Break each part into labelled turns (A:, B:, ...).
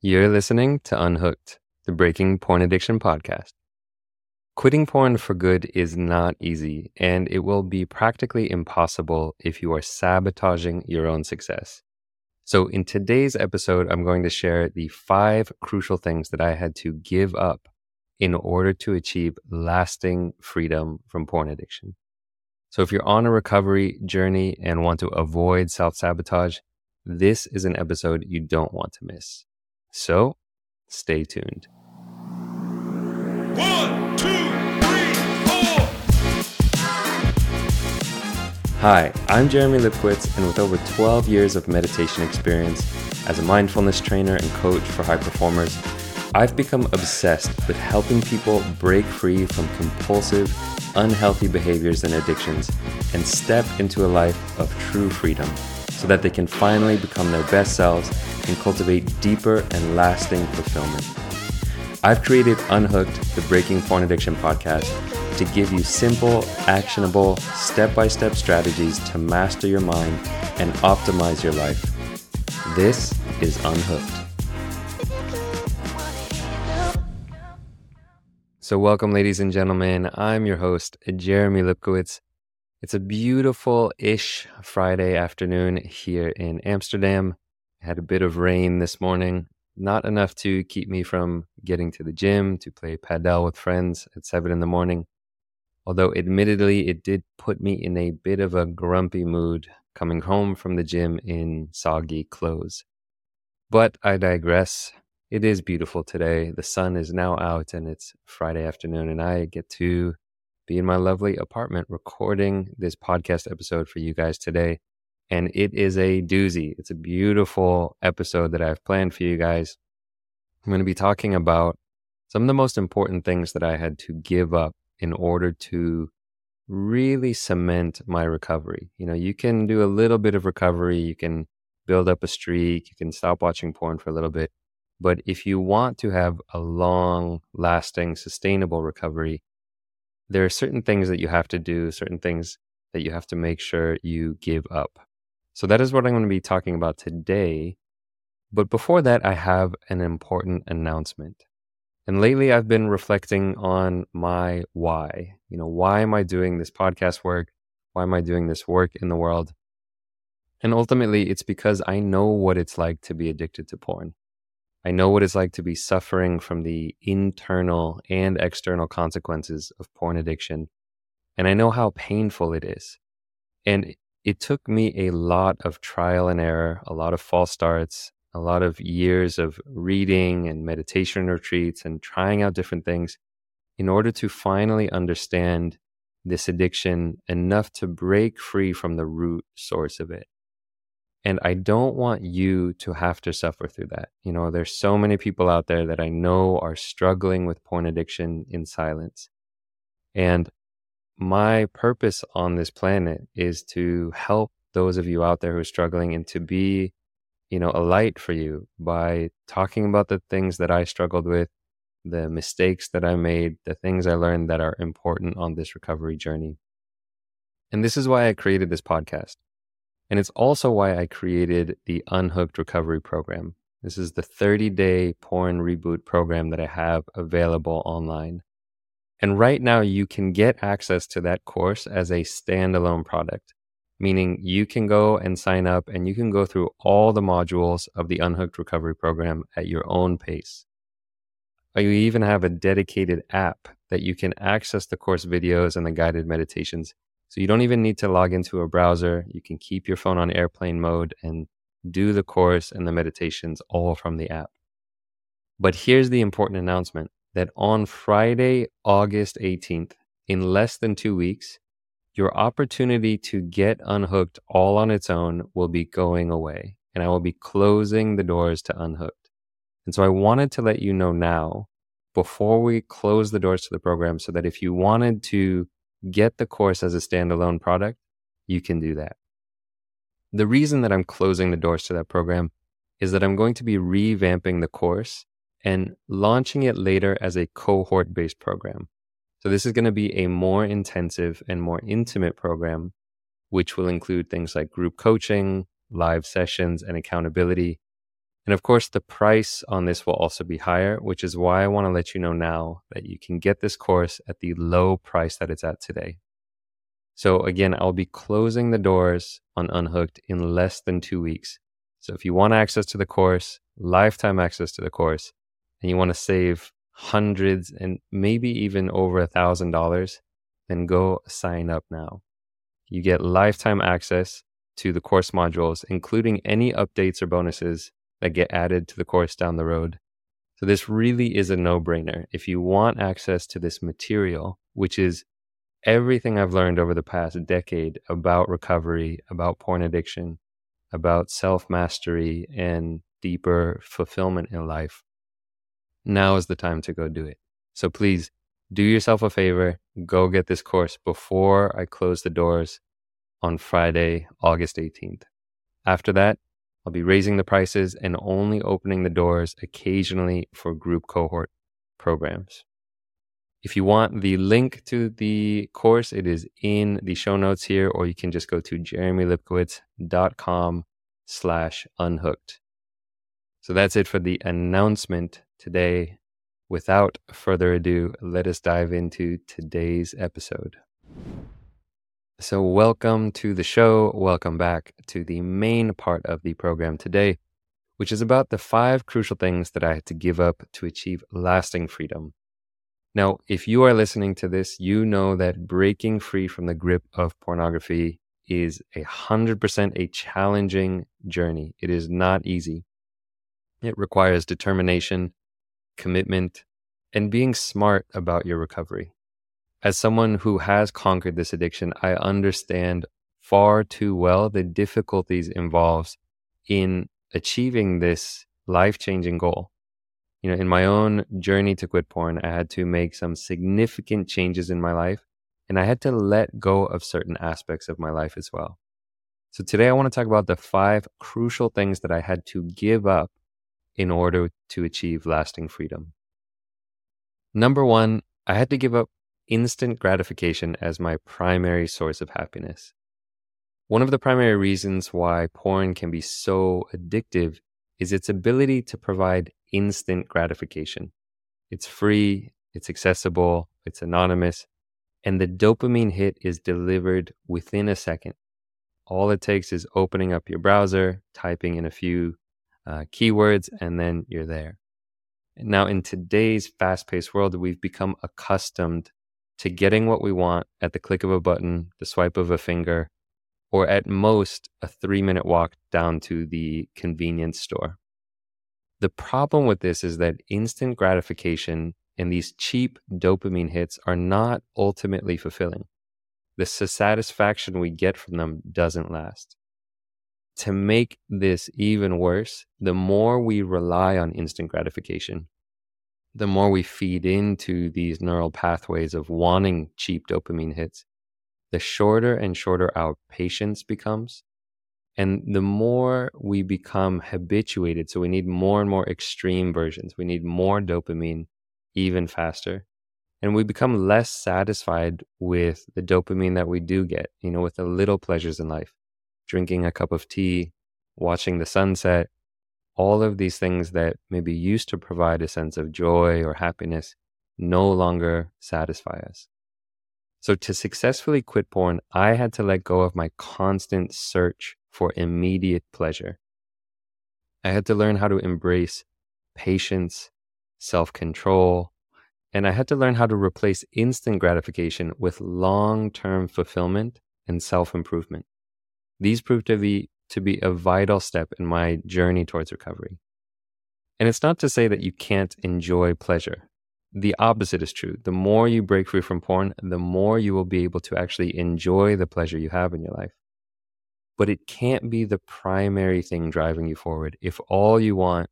A: You're listening to Unhooked, the Breaking Porn Addiction podcast. Quitting porn for good is not easy, and it will be practically impossible if you are sabotaging your own success. So, in today's episode, I'm going to share the five crucial things that I had to give up in order to achieve lasting freedom from porn addiction. So, if you're on a recovery journey and want to avoid self sabotage, this is an episode you don't want to miss. So stay tuned. One, two, three, four. Hi, I'm Jeremy Lipkowitz, and with over 12 years of meditation experience as a mindfulness trainer and coach for high performers, I've become obsessed with helping people break free from compulsive, unhealthy behaviors and addictions and step into a life of true freedom so that they can finally become their best selves and cultivate deeper and lasting fulfillment. I've created Unhooked, the Breaking Porn Addiction podcast, to give you simple, actionable, step by step strategies to master your mind and optimize your life. This is Unhooked. So, welcome, ladies and gentlemen. I'm your host, Jeremy Lipkowitz. It's a beautiful ish Friday afternoon here in Amsterdam. had a bit of rain this morning, not enough to keep me from getting to the gym to play padel with friends at seven in the morning. Although, admittedly, it did put me in a bit of a grumpy mood coming home from the gym in soggy clothes. But I digress. It is beautiful today. The sun is now out and it's Friday afternoon, and I get to be in my lovely apartment recording this podcast episode for you guys today. And it is a doozy. It's a beautiful episode that I've planned for you guys. I'm going to be talking about some of the most important things that I had to give up in order to really cement my recovery. You know, you can do a little bit of recovery, you can build up a streak, you can stop watching porn for a little bit. But if you want to have a long lasting, sustainable recovery, there are certain things that you have to do, certain things that you have to make sure you give up. So that is what I'm going to be talking about today. But before that, I have an important announcement. And lately, I've been reflecting on my why. You know, why am I doing this podcast work? Why am I doing this work in the world? And ultimately, it's because I know what it's like to be addicted to porn. I know what it's like to be suffering from the internal and external consequences of porn addiction. And I know how painful it is. And it took me a lot of trial and error, a lot of false starts, a lot of years of reading and meditation retreats and trying out different things in order to finally understand this addiction enough to break free from the root source of it. And I don't want you to have to suffer through that. You know, there's so many people out there that I know are struggling with porn addiction in silence. And my purpose on this planet is to help those of you out there who are struggling and to be, you know, a light for you by talking about the things that I struggled with, the mistakes that I made, the things I learned that are important on this recovery journey. And this is why I created this podcast. And it's also why I created the Unhooked Recovery Program. This is the 30 day porn reboot program that I have available online. And right now, you can get access to that course as a standalone product, meaning you can go and sign up and you can go through all the modules of the Unhooked Recovery Program at your own pace. Uh, you even have a dedicated app that you can access the course videos and the guided meditations so you don't even need to log into a browser. You can keep your phone on airplane mode and do the course and the meditations all from the app. But here's the important announcement that on Friday, August 18th, in less than two weeks, your opportunity to get unhooked all on its own will be going away, and I will be closing the doors to unhooked. And so I wanted to let you know now before we close the doors to the program so that if you wanted to get the course as a standalone product, you can do that. The reason that I'm closing the doors to that program is that I'm going to be revamping the course and launching it later as a cohort based program. So, this is going to be a more intensive and more intimate program, which will include things like group coaching, live sessions, and accountability. And of course, the price on this will also be higher, which is why I want to let you know now that you can get this course at the low price that it's at today. So, again, I'll be closing the doors on Unhooked in less than two weeks. So, if you want access to the course, lifetime access to the course, and you want to save hundreds and maybe even over a thousand dollars, then go sign up now. You get lifetime access to the course modules, including any updates or bonuses that get added to the course down the road. So this really is a no-brainer. If you want access to this material, which is everything I've learned over the past decade about recovery, about porn addiction, about self-mastery and deeper fulfillment in life, now is the time to go do it. So please do yourself a favor, go get this course before I close the doors on Friday, August 18th. After that, I'll be raising the prices and only opening the doors occasionally for group cohort programs. If you want the link to the course, it is in the show notes here, or you can just go to jeremylipkowitz.com slash unhooked. So that's it for the announcement today. Without further ado, let us dive into today's episode. So, welcome to the show. Welcome back to the main part of the program today, which is about the five crucial things that I had to give up to achieve lasting freedom. Now, if you are listening to this, you know that breaking free from the grip of pornography is a hundred percent a challenging journey. It is not easy. It requires determination, commitment, and being smart about your recovery as someone who has conquered this addiction, I understand far too well the difficulties involved in achieving this life changing goal. You know, in my own journey to quit porn, I had to make some significant changes in my life and I had to let go of certain aspects of my life as well. So today I want to talk about the five crucial things that I had to give up in order to achieve lasting freedom. Number one, I had to give up instant gratification as my primary source of happiness. One of the primary reasons why porn can be so addictive is its ability to provide instant gratification. It's free, it's accessible, it's anonymous, and the dopamine hit is delivered within a second. All it takes is opening up your browser, typing in a few uh, keywords, and then you're there. Now, in today's fast paced world, we've become accustomed to getting what we want at the click of a button, the swipe of a finger, or at most a three minute walk down to the convenience store. The problem with this is that instant gratification and these cheap dopamine hits are not ultimately fulfilling. The satisfaction we get from them doesn't last. To make this even worse, the more we rely on instant gratification, the more we feed into these neural pathways of wanting cheap dopamine hits, the shorter and shorter our patience becomes. And the more we become habituated, so we need more and more extreme versions, we need more dopamine even faster. And we become less satisfied with the dopamine that we do get, you know, with the little pleasures in life drinking a cup of tea, watching the sunset, all of these things that maybe used to provide a sense of joy or happiness no longer satisfy us. So, to successfully quit porn, I had to let go of my constant search for immediate pleasure. I had to learn how to embrace patience, self control, and I had to learn how to replace instant gratification with long term fulfillment and self improvement. These proved to be to be a vital step in my journey towards recovery. And it's not to say that you can't enjoy pleasure. The opposite is true. The more you break free from porn, the more you will be able to actually enjoy the pleasure you have in your life. But it can't be the primary thing driving you forward if all you want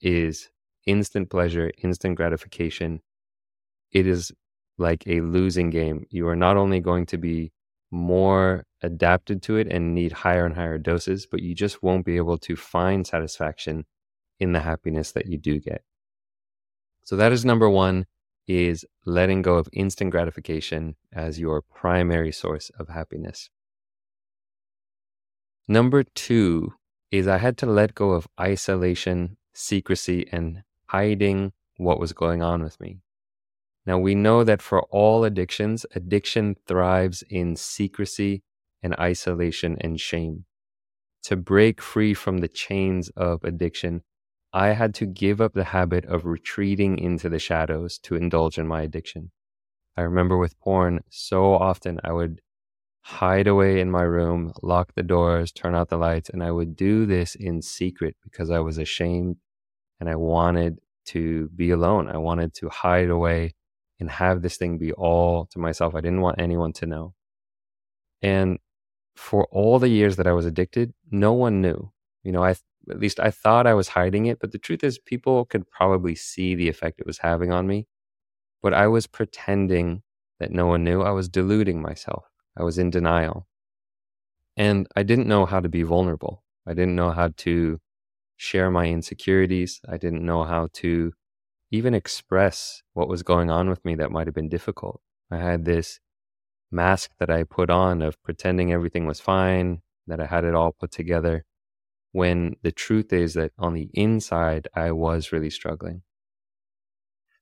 A: is instant pleasure, instant gratification. It is like a losing game. You are not only going to be more adapted to it and need higher and higher doses, but you just won't be able to find satisfaction in the happiness that you do get. So that is number one is letting go of instant gratification as your primary source of happiness. Number two is I had to let go of isolation, secrecy, and hiding what was going on with me. Now, we know that for all addictions, addiction thrives in secrecy and isolation and shame. To break free from the chains of addiction, I had to give up the habit of retreating into the shadows to indulge in my addiction. I remember with porn, so often I would hide away in my room, lock the doors, turn out the lights, and I would do this in secret because I was ashamed and I wanted to be alone. I wanted to hide away and have this thing be all to myself. I didn't want anyone to know. And for all the years that I was addicted, no one knew. You know, I at least I thought I was hiding it, but the truth is people could probably see the effect it was having on me. But I was pretending that no one knew. I was deluding myself. I was in denial. And I didn't know how to be vulnerable. I didn't know how to share my insecurities. I didn't know how to even express what was going on with me that might have been difficult. I had this mask that I put on of pretending everything was fine, that I had it all put together, when the truth is that on the inside, I was really struggling.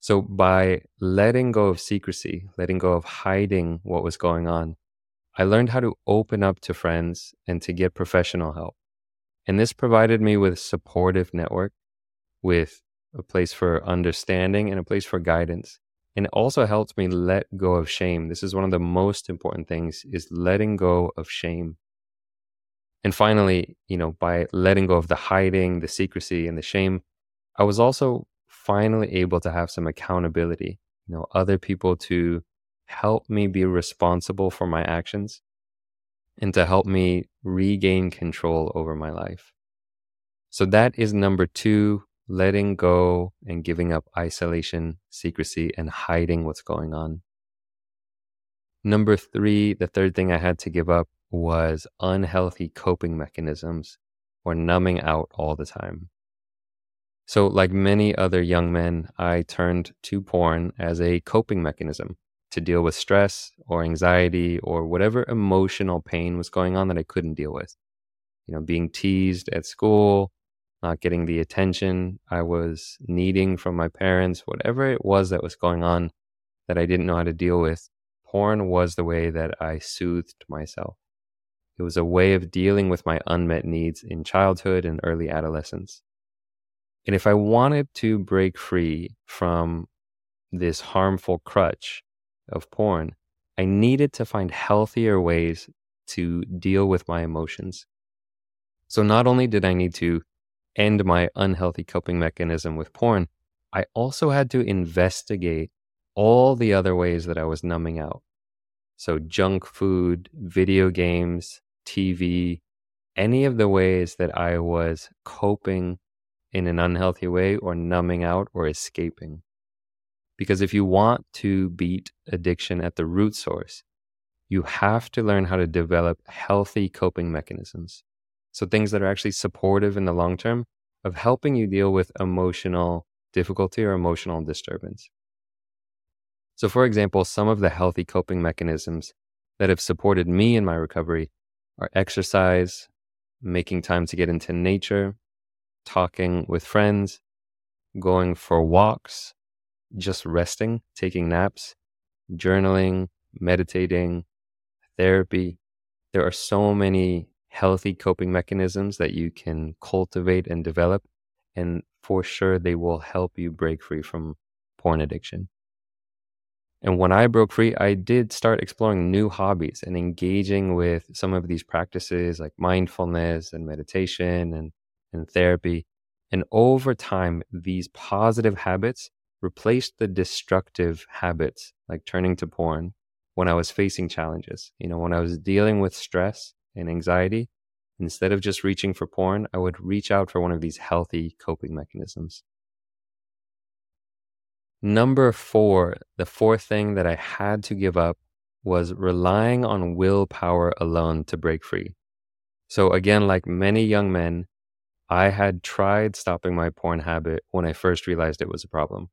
A: So, by letting go of secrecy, letting go of hiding what was going on, I learned how to open up to friends and to get professional help. And this provided me with a supportive network, with a place for understanding and a place for guidance. And it also helps me let go of shame. This is one of the most important things is letting go of shame. And finally, you know, by letting go of the hiding, the secrecy and the shame, I was also finally able to have some accountability, you know, other people to help me be responsible for my actions and to help me regain control over my life. So that is number two letting go and giving up isolation, secrecy, and hiding what's going on. Number three, the third thing I had to give up was unhealthy coping mechanisms or numbing out all the time. So, like many other young men, I turned to porn as a coping mechanism to deal with stress or anxiety or whatever emotional pain was going on that I couldn't deal with. You know, being teased at school, not getting the attention I was needing from my parents, whatever it was that was going on that I didn't know how to deal with, porn was the way that I soothed myself. It was a way of dealing with my unmet needs in childhood and early adolescence. And if I wanted to break free from this harmful crutch of porn, I needed to find healthier ways to deal with my emotions. So not only did I need to end my unhealthy coping mechanism with porn, I also had to investigate all the other ways that I was numbing out. So, junk food, video games, TV, any of the ways that I was coping in an unhealthy way or numbing out or escaping. Because if you want to beat addiction at the root source, you have to learn how to develop healthy coping mechanisms. So things that are actually supportive in the long term of helping you deal with emotional difficulty or emotional disturbance. So, for example, some of the healthy coping mechanisms that have supported me in my recovery are exercise, making time to get into nature, talking with friends, going for walks, just resting, taking naps, journaling, meditating, therapy. There are so many healthy coping mechanisms that you can cultivate and develop. And for sure, they will help you break free from porn addiction. And when I broke free, I did start exploring new hobbies and engaging with some of these practices like mindfulness and meditation and, and therapy. And over time, these positive habits replaced the destructive habits like turning to porn when I was facing challenges. You know, when I was dealing with stress and anxiety, instead of just reaching for porn, I would reach out for one of these healthy coping mechanisms. Number four, the fourth thing that I had to give up was relying on willpower alone to break free. So, again, like many young men, I had tried stopping my porn habit when I first realized it was a problem.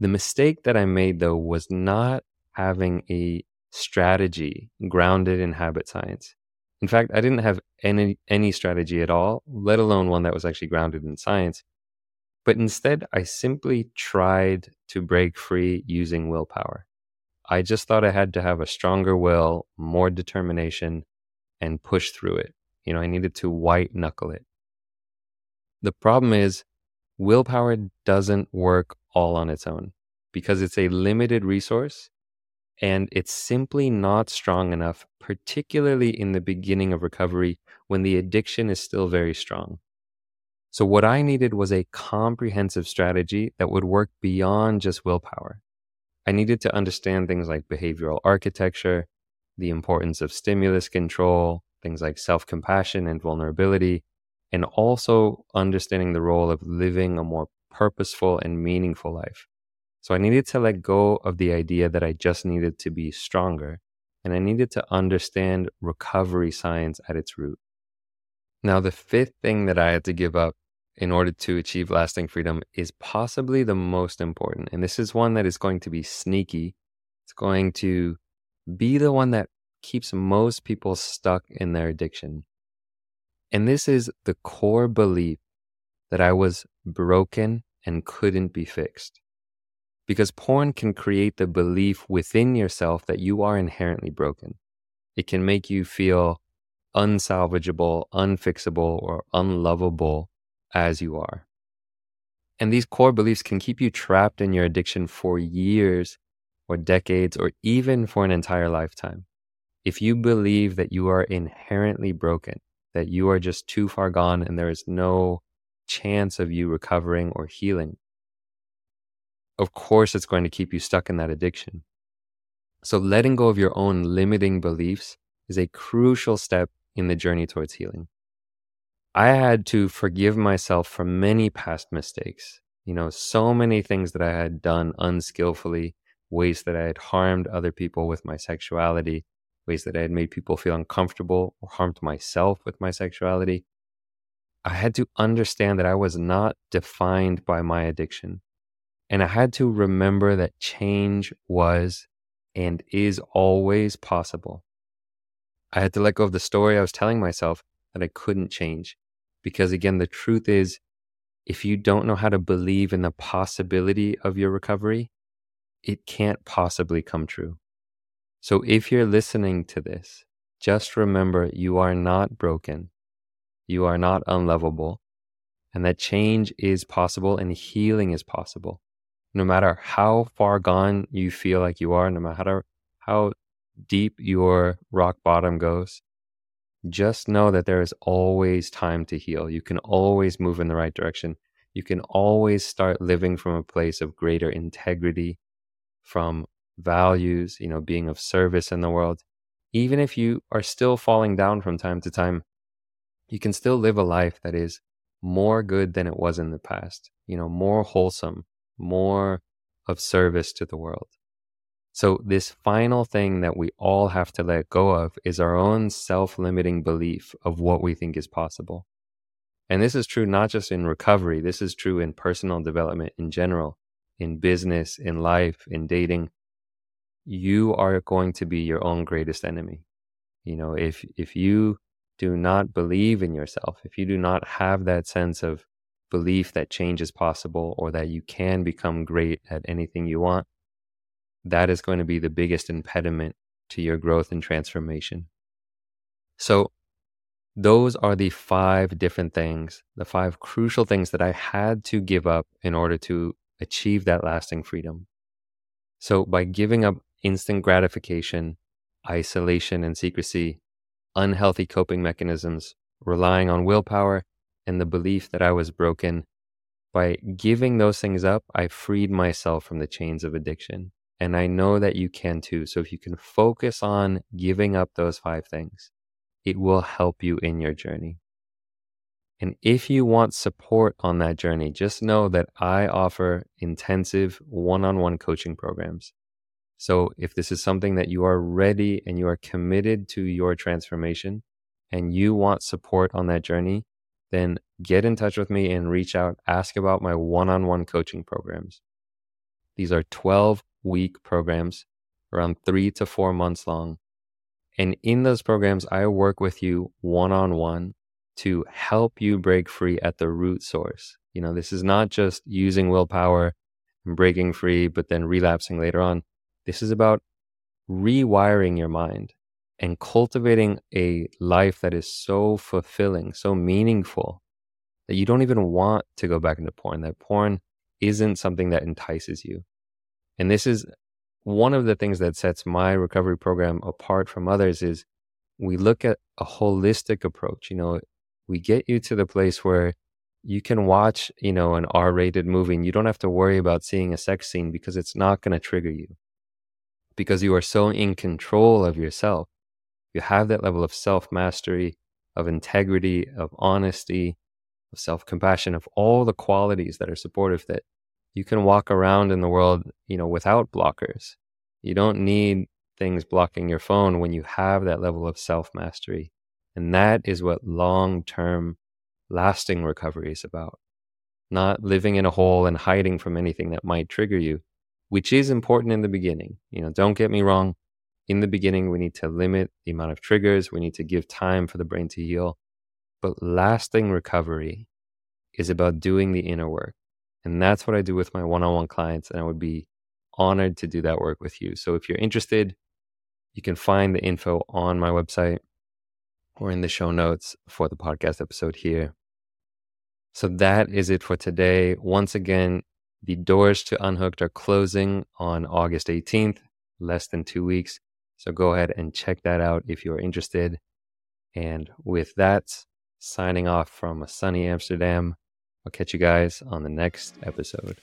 A: The mistake that I made, though, was not having a strategy grounded in habit science In fact, I didn't have any any strategy at all, let alone one that was actually grounded in science. But instead, I simply tried to break free using willpower. I just thought I had to have a stronger will, more determination, and push through it. You know, I needed to white knuckle it. The problem is, willpower doesn't work all on its own because it's a limited resource and it's simply not strong enough, particularly in the beginning of recovery when the addiction is still very strong. So, what I needed was a comprehensive strategy that would work beyond just willpower. I needed to understand things like behavioral architecture, the importance of stimulus control, things like self compassion and vulnerability, and also understanding the role of living a more purposeful and meaningful life. So I needed to let go of the idea that I just needed to be stronger, and I needed to understand recovery science at its root. Now, the fifth thing that I had to give up in order to achieve lasting freedom is possibly the most important. And this is one that is going to be sneaky. It's going to be the one that keeps most people stuck in their addiction. And this is the core belief that I was broken and couldn't be fixed. Because porn can create the belief within yourself that you are inherently broken. It can make you feel unsalvageable, unfixable, or unlovable as you are. And these core beliefs can keep you trapped in your addiction for years or decades or even for an entire lifetime. If you believe that you are inherently broken, that you are just too far gone and there is no chance of you recovering or healing, of course it's going to keep you stuck in that addiction. So letting go of your own limiting beliefs is a crucial step in the journey towards healing. I had to forgive myself for many past mistakes. You know, so many things that I had done unskillfully, ways that I had harmed other people with my sexuality, ways that I had made people feel uncomfortable or harmed myself with my sexuality. I had to understand that I was not defined by my addiction. And I had to remember that change was and is always possible. I had to let go of the story I was telling myself that I couldn't change. Because again, the truth is, if you don't know how to believe in the possibility of your recovery, it can't possibly come true. So if you're listening to this, just remember you are not broken, you are not unlovable, and that change is possible and healing is possible. No matter how far gone you feel like you are, no matter how deep your rock bottom goes, just know that there is always time to heal. You can always move in the right direction. You can always start living from a place of greater integrity, from values, you know, being of service in the world. Even if you are still falling down from time to time, you can still live a life that is more good than it was in the past, you know, more wholesome, more of service to the world. So, this final thing that we all have to let go of is our own self limiting belief of what we think is possible. And this is true not just in recovery, this is true in personal development in general, in business, in life, in dating. You are going to be your own greatest enemy. You know, if if you do not believe in yourself, if you do not have that sense of belief that change is possible or that you can become great at anything you want, that is going to be the biggest impediment to your growth and transformation. So, those are the five different things, the five crucial things that I had to give up in order to achieve that lasting freedom. So, by giving up instant gratification, isolation and secrecy, unhealthy coping mechanisms, relying on willpower, and the belief that I was broken, by giving those things up, I freed myself from the chains of addiction. And I know that you can too. So if you can focus on giving up those five things, it will help you in your journey. And if you want support on that journey, just know that I offer intensive one on one coaching programs. So if this is something that you are ready and you are committed to your transformation and you want support on that journey, then get in touch with me and reach out, ask about my one on one coaching programs. These are 12 week programs, around three to four months long. And in those programs, I work with you one on one to help you break free at the root source. You know, this is not just using willpower and breaking free, but then relapsing later on. This is about rewiring your mind and cultivating a life that is so fulfilling, so meaningful that you don't even want to go back into porn, that porn isn't something that entices you. And this is one of the things that sets my recovery program apart from others is we look at a holistic approach. You know, we get you to the place where you can watch, you know, an R-rated movie and you don't have to worry about seeing a sex scene because it's not going to trigger you. Because you are so in control of yourself. You have that level of self-mastery, of integrity, of honesty, of self-compassion, of all the qualities that are supportive that you can walk around in the world, you know, without blockers. You don't need things blocking your phone when you have that level of self-mastery. And that is what long-term lasting recovery is about. Not living in a hole and hiding from anything that might trigger you, which is important in the beginning. You know, don't get me wrong. In the beginning, we need to limit the amount of triggers. We need to give time for the brain to heal. But lasting recovery is about doing the inner work. And that's what I do with my one on one clients. And I would be honored to do that work with you. So if you're interested, you can find the info on my website or in the show notes for the podcast episode here. So that is it for today. Once again, the doors to Unhooked are closing on August 18th, less than two weeks. So go ahead and check that out if you are interested. And with that, signing off from a sunny Amsterdam. I'll catch you guys on the next episode.